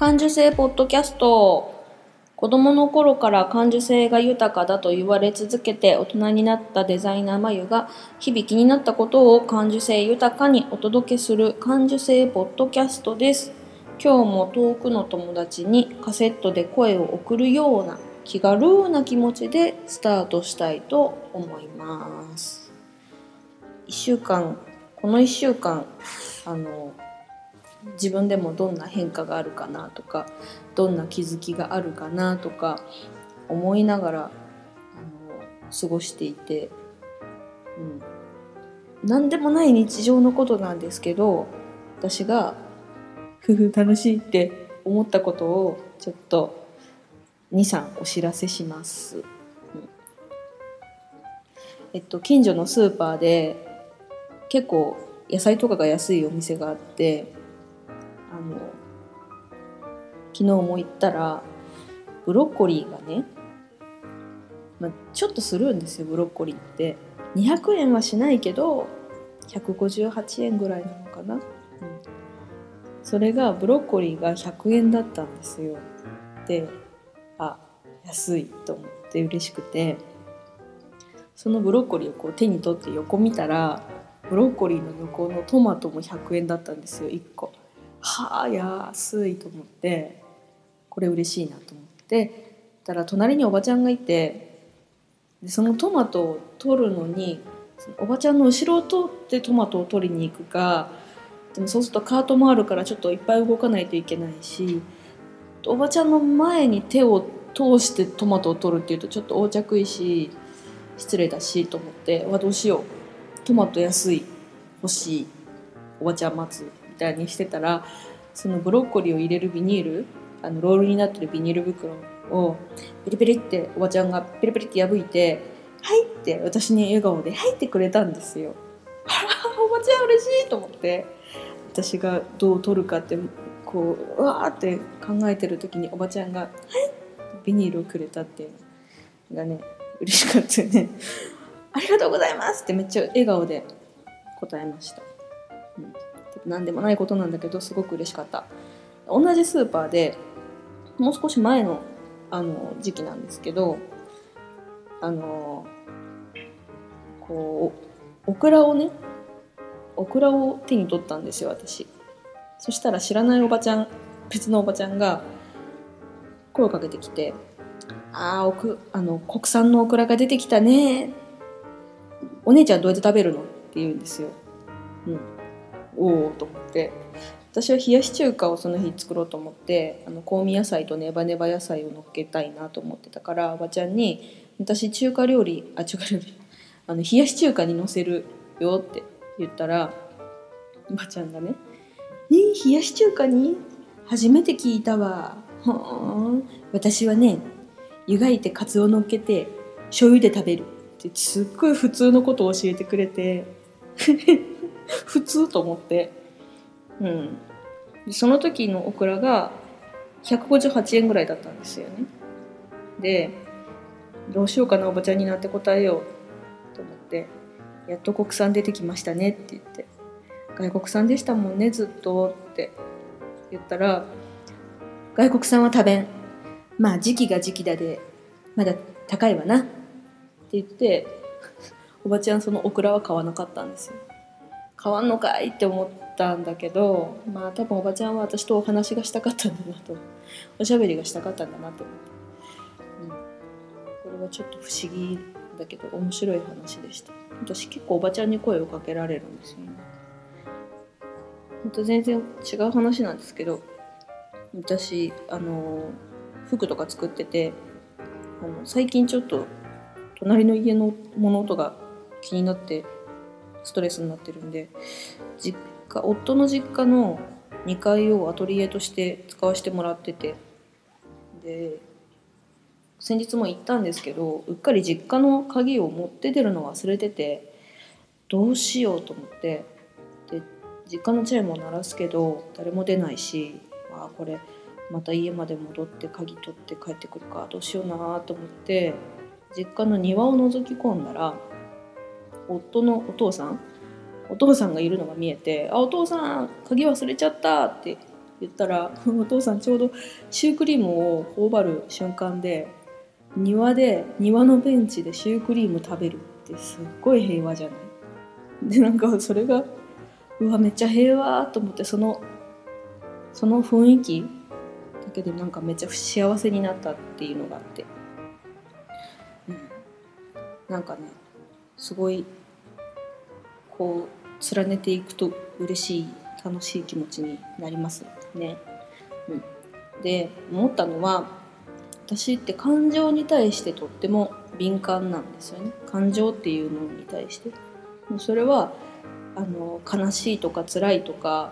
感受性ポッドキャスト子供の頃から感受性が豊かだと言われ続けて大人になったデザイナーまゆが日々気になったことを感受性豊かにお届けする感受性ポッドキャストです。今日も遠くの友達にカセットで声を送るような気軽な気持ちでスタートしたいと思います。1週間この1週間あの自分でもどんな変化があるかなとかどんな気づきがあるかなとか思いながらあの過ごしていて、うん、何でもない日常のことなんですけど私がふふ楽しいって思ったことをちょっと23お知らせします。うん、えっと近所のスーパーで結構野菜とかが安いお店があっての昨日も行ったらブロッコリーがね、まあ、ちょっとするんですよブロッコリーって。200円はしないけど158円ぐらいなのかな、うん、それがブロッコリーが100円だったんですよ。であ安いと思って嬉しくて。そのブロッコリーをこう手に取って横見たらブロッコリーの横のトマトも100円だったんですよ1個。はあ安いと思ってこれ嬉しいなと思ってたら隣におばちゃんがいてでそのトマトを取るのにおばちゃんの後ろを通ってトマトを取りに行くかでもそうするとカートもあるからちょっといっぱい動かないといけないしおばちゃんの前に手を通してトマトを取るっていうとちょっと横着いし失礼だしと思ってわどうしよう。トマト安い。欲しい。おばちゃん待つ。たいにしてたらそのブロッコリーを入れるビニールあのロールになってるビニール袋をペリペリっておばちゃんがペリペリって破いて「はい」って私に笑顔で「はい」ってくれたんですよ。おばちゃん嬉しいと思って私がどう取るかってこううわーって考えてる時におばちゃんが「はい」ビニールをくれたっていうのがね嬉しかったよね。ありがとうございますってめっちゃ笑顔で答えました。うん、何でもないことなんだけどすごく嬉しかった。同じスーパーでもう少し前のあの時期なんですけどあのこうオクラをねオクラを手に取ったんですよ私そしたら知らないおばちゃん別のおばちゃんが声をかけてきて「あああの国産のオクラが出てきたねお姉ちゃんどうやって食べるの?」って言うんですよ。うん、おおと思って。私は冷やし中華をその日作ろうと思ってあの香味野菜とネバネバ野菜をのっけたいなと思ってたからおばちゃんに「私中華料理あ中華料理 あの冷やし中華にのせるよ」って言ったらおばちゃんがね「ねえ冷やし中華に？初めて聞いたわ」ほん私はね湯がいてカツオのっけて醤油で食べるってすっごい普通のことを教えてくれて。普通と思って。うん。でその時のオクラが158円ぐらいだったんですよね。でどうしようかなおばちゃんになって答えようと思って「やっと国産出てきましたね」って言って「外国産でしたもんねずっと」って言ったら「外国産は食べん。まあ時期が時期だでまだ高いわな」って言っておばちゃんそのオクラは買わなかったんですよ。買わんのかい？って思ったんだけどまあ多分おばちゃんは私とお話がしたかったんだなと。おしゃべりがしたかったんだなと思って、うん、これはちょっと不思議だけど面白い話でした。私結構おばちゃんに声をかけられるんですよね。ほんと全然違う話なんですけど私あの服とか作っててあの最近ちょっと隣の家の物音が気になってストレスになってるんで実家夫の実家の2階をアトリエとして使わせてもらっててで先日も行ったんですけどうっかり実家の鍵を持って出るの忘れててどうしようと思ってで実家のチャイムを鳴らすけど誰も出ないしあこれまた家まで戻って鍵取って帰ってくるかどうしようなと思って実家の庭を覗き込んだら夫のお父さんお父さんがいるのが見えて「あお父さん鍵忘れちゃった」って言ったら お父さんちょうどシュークリームを頬張る瞬間で庭で庭のベンチでシュークリーム食べるってすっごい平和じゃない？でなんかそれがうわめっちゃ平和と思ってそのその雰囲気だけでなんかめっちゃ幸せになったっていうのがあって、うん、なんかねすごいこう連ねていくと嬉しい楽しい気持ちになりますね。うん、で思ったのは私って感情に対してとっても敏感なんですよね。感情っていうのに対して。それはあの悲しいとか辛いとか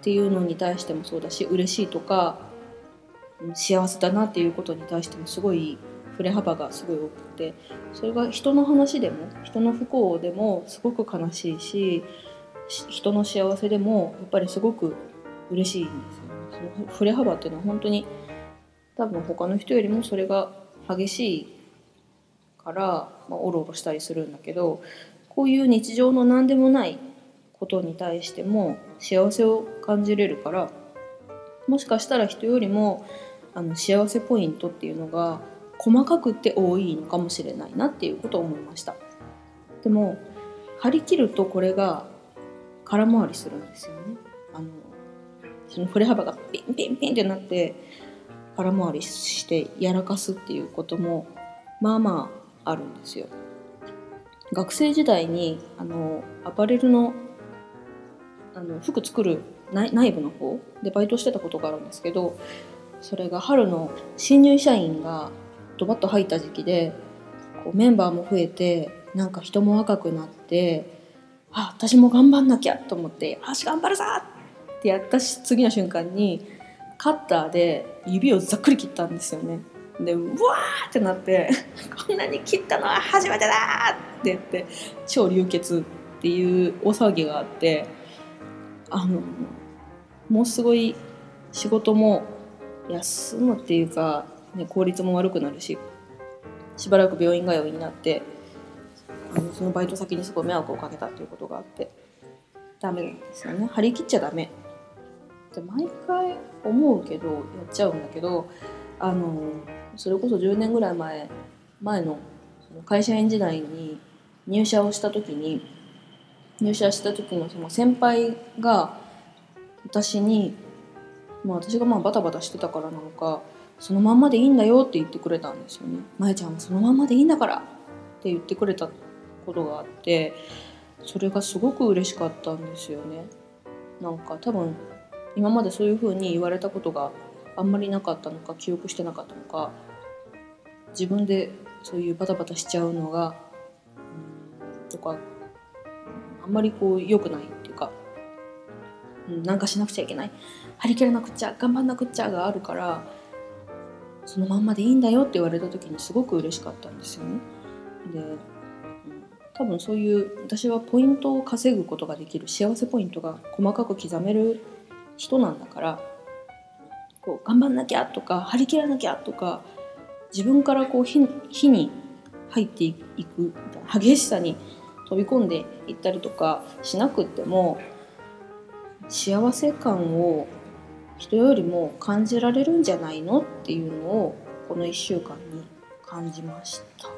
っていうのに対してもそうだし嬉しいとか幸せだなっていうことに対してもすごい振れ幅がすごい多くてそれが人の話でも人の不幸でもすごく悲しいし人の幸せでもやっぱりすごく嬉しいんですよね。その振れ幅っていうのは本当に多分他の人よりもそれが激しいから、まあ、おろおろしたりするんだけどこういう日常の何でもないことに対しても幸せを感じれるからもしかしたら人よりもあの幸せポイントっていうのが細かくて多いのかもしれないなっていうことを思いました。でも張り切るとこれが空回りするんですよね。あのその振れ幅がピンピンピンってなって空回りしてやらかすっていうこともまあまああるんですよ。学生時代にあのアパレルのあの服作る内部の方でバイトしてたことがあるんですけどそれが春の新入社員がドバッと入った時期でこうメンバーも増えてなんか人も若くなってあ私も頑張んなきゃと思って「よし頑張るぞ!」ってやったし次の瞬間にカッターで指をざっくり切ったんですよね。でうわーってなって「こんなに切ったのは初めてだ!」って言って超流血っていう大騒ぎがあってあのもうすごい仕事も休むっていうか、ね、効率も悪くなるししばらく病院通いになってあのそのバイト先にすごい迷惑をかけたっていうことがあってダメなんですよね。張り切っちゃダメ。って毎回思うけどやっちゃうんだけどあのそれこそ10年ぐらい前前の会社員時代に入社をした時に入社した時のその先輩が私に、まあ、私がまあバタバタしてたからなのかそのまんまでいいんだよって言ってくれたんですよね。まえちゃんはそのまんまでいいんだからって言ってくれたことがあってそれがすごく嬉しかったんですよね。なんか多分今までそういう風に言われたことがあんまりなかったのか記憶してなかったのか自分でそういうバタバタしちゃうのがとかあんまりこう良くないっていうか、うん、なんかしなくちゃいけない張り切らなくちゃ頑張んなくちゃがあるからそのまんまでいいんだよって言われた時にすごく嬉しかったんですよね。で、多分そういう私はポイントを稼ぐことができる幸せポイントが細かく刻める人なんだからこう頑張んなきゃとか張り切らなきゃとか自分からこう火火に入っていくみたいな激しさに飛び込んでいったりとかしなくっても幸せ感を人よりも感じられるんじゃないのっていうのをこの1週間に感じました。な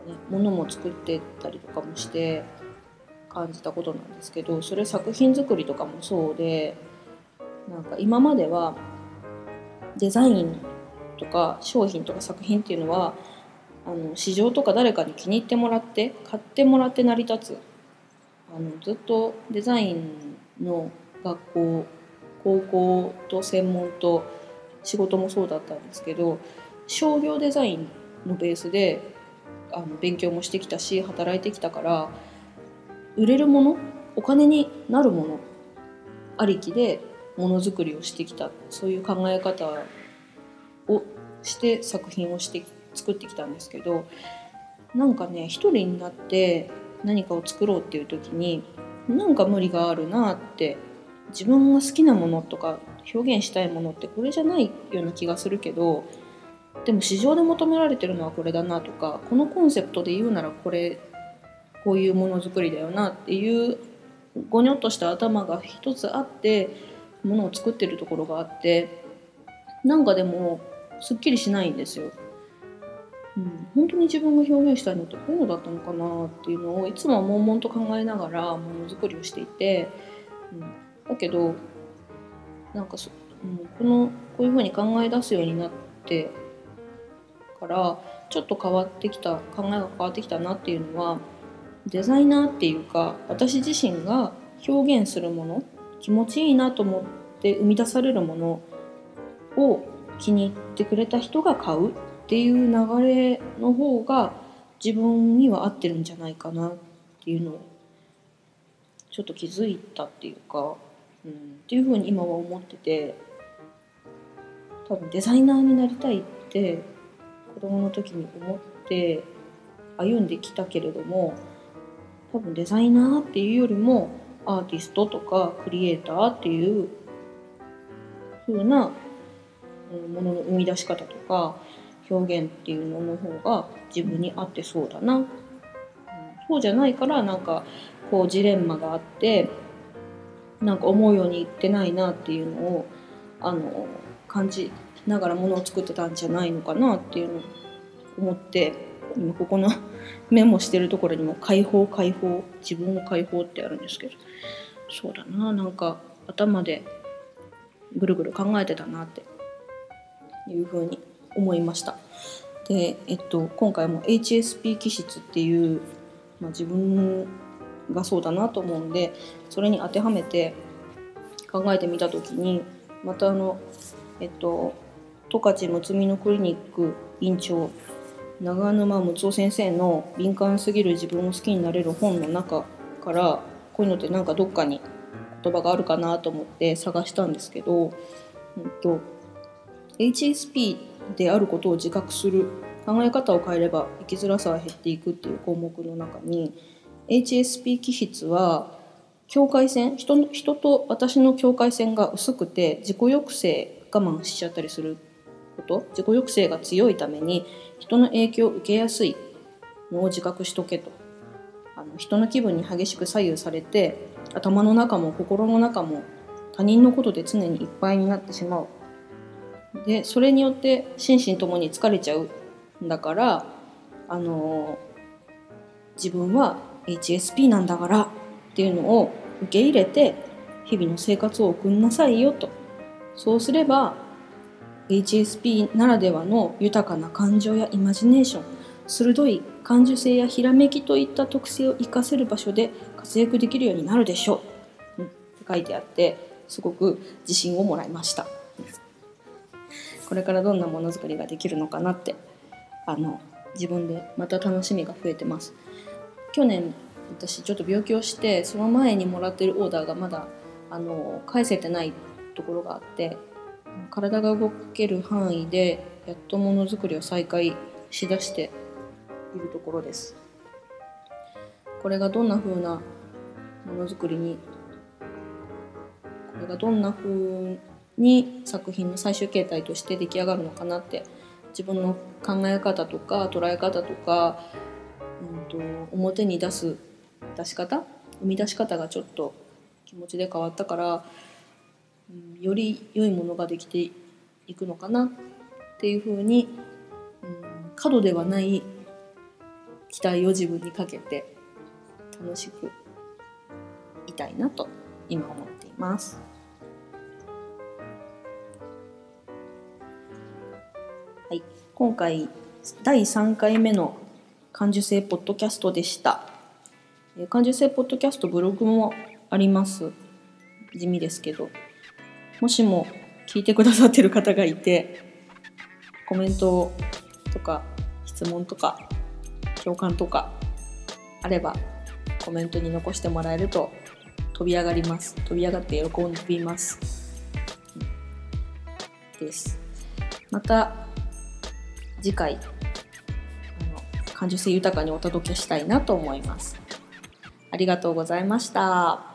んかね物も作ってたりとかもして感じたことなんですけどそれ作品作りとかもそうでなんか今まではデザインとか商品とか作品っていうのはあの市場とか誰かに気に入ってもらって買ってもらって成り立つあのずっとデザインの学校高校と専門と仕事もそうだったんですけど商業デザインのベースであの勉強もしてきたし働いてきたから売れるものお金になるものありきでものづくりをしてきた。そういう考え方をして作品をして作ってきたんですけどなんかね一人になって何かを作ろうっていう時になんか無理があるなって自分が好きなものとか表現したいものってこれじゃないような気がするけどでも市場で求められてるのはこれだなとかこのコンセプトで言うならこれこういうものづくりだよなっていうごにょっとした頭が一つあってものを作ってるところがあってなんかでもすっきりしないんですよ。うん、本当に自分が表現したいのってこういうのだったのかなっていうのをいつも悶々と考えながらものづくりをしていて、うん、だけどなんかそ、うん、このこういうふうに考え出すようになってからちょっと変わってきた考えが変わってきたなっていうのはデザイナーっていうか私自身が表現するもの気持ちいいなと思って生み出されるものを気に入ってくれた人が買うっていう流れの方が自分には合ってるんじゃないかなっていうのをちょっと気づいたっていうか、うん、っていうふうに今は思ってて多分デザイナーになりたいって子供の時に思って歩んできたけれども多分デザイナーっていうよりもアーティストとかクリエイターっていう風なものの生み出し方とか表現っていうのの方が自分に合ってそうだな、うん、そうじゃないからなんかこうジレンマがあってなんか思うようにいってないなっていうのをあの感じながらものを作ってたんじゃないのかなっていうのを思って今ここの メモしてるところにも「解放解放自分を解放」ってあるんですけどそうだななんか頭でぐるぐる考えてたなっていうふうに思いました。で、えっと、今回も HSP 気質っていう、まあ、自分がそうだなと思うんでそれに当てはめて考えてみた時にまたあのえっと十勝むつみのクリニック院長長沼睦夫先生の「敏感すぎる自分を好きになれる本」の中からこういうのってなんかどっかに言葉があるかなと思って探したんですけど、うんと、HSP であることを自覚する考え方を変えれば生きづらさは減っていくっていう項目の中に HSP 気質は境界線人の人と私の境界線が薄くて自己抑制我慢しちゃったりすること？自己抑制が強いために人の影響を受けやすいのを自覚しとけと。あの人の気分に激しく左右されて頭の中も心の中も他人のことで常にいっぱいになってしまう。でそれによって心身ともに疲れちゃうんだからあの自分は HSP なんだからっていうのを受け入れて日々の生活を送んなさいよと。そうすれば HSP ならではの豊かな感情やイマジネーション鋭い感受性やひらめきといった特性を生かせる場所で活躍できるようになるでしょう、うん、って書いてあってすごく自信をもらいました。これからどんなものづくりができるのかなってあの自分でまた楽しみが増えてます。去年私ちょっと病気をしてその前にもらってるオーダーがまだあの返せてないところがあって体が動ける範囲でやっとものづくりを再開しだしているところです。これがどんな風なものづくりにこれがどんな風に作品の最終形態として出来上がるのかなって自分の考え方とか捉え方とか、と、表に出す出し方生み出し方がちょっと気持ちで変わったからうん、より良いものができていくのかなっていうふうに、うん、過度ではない期待を自分にかけて楽しくいたいなと今思っています。はい、今回第3回目の感受性ポッドキャストでした。感受性ポッドキャストブログもあります。地味ですけど。もしも聞いてくださってる方がいてコメントとか質問とか共感とかあればコメントに残してもらえると飛び上がります飛び上がって喜びますですまた次回感受性豊かにお届けしたいなと思いますありがとうございました。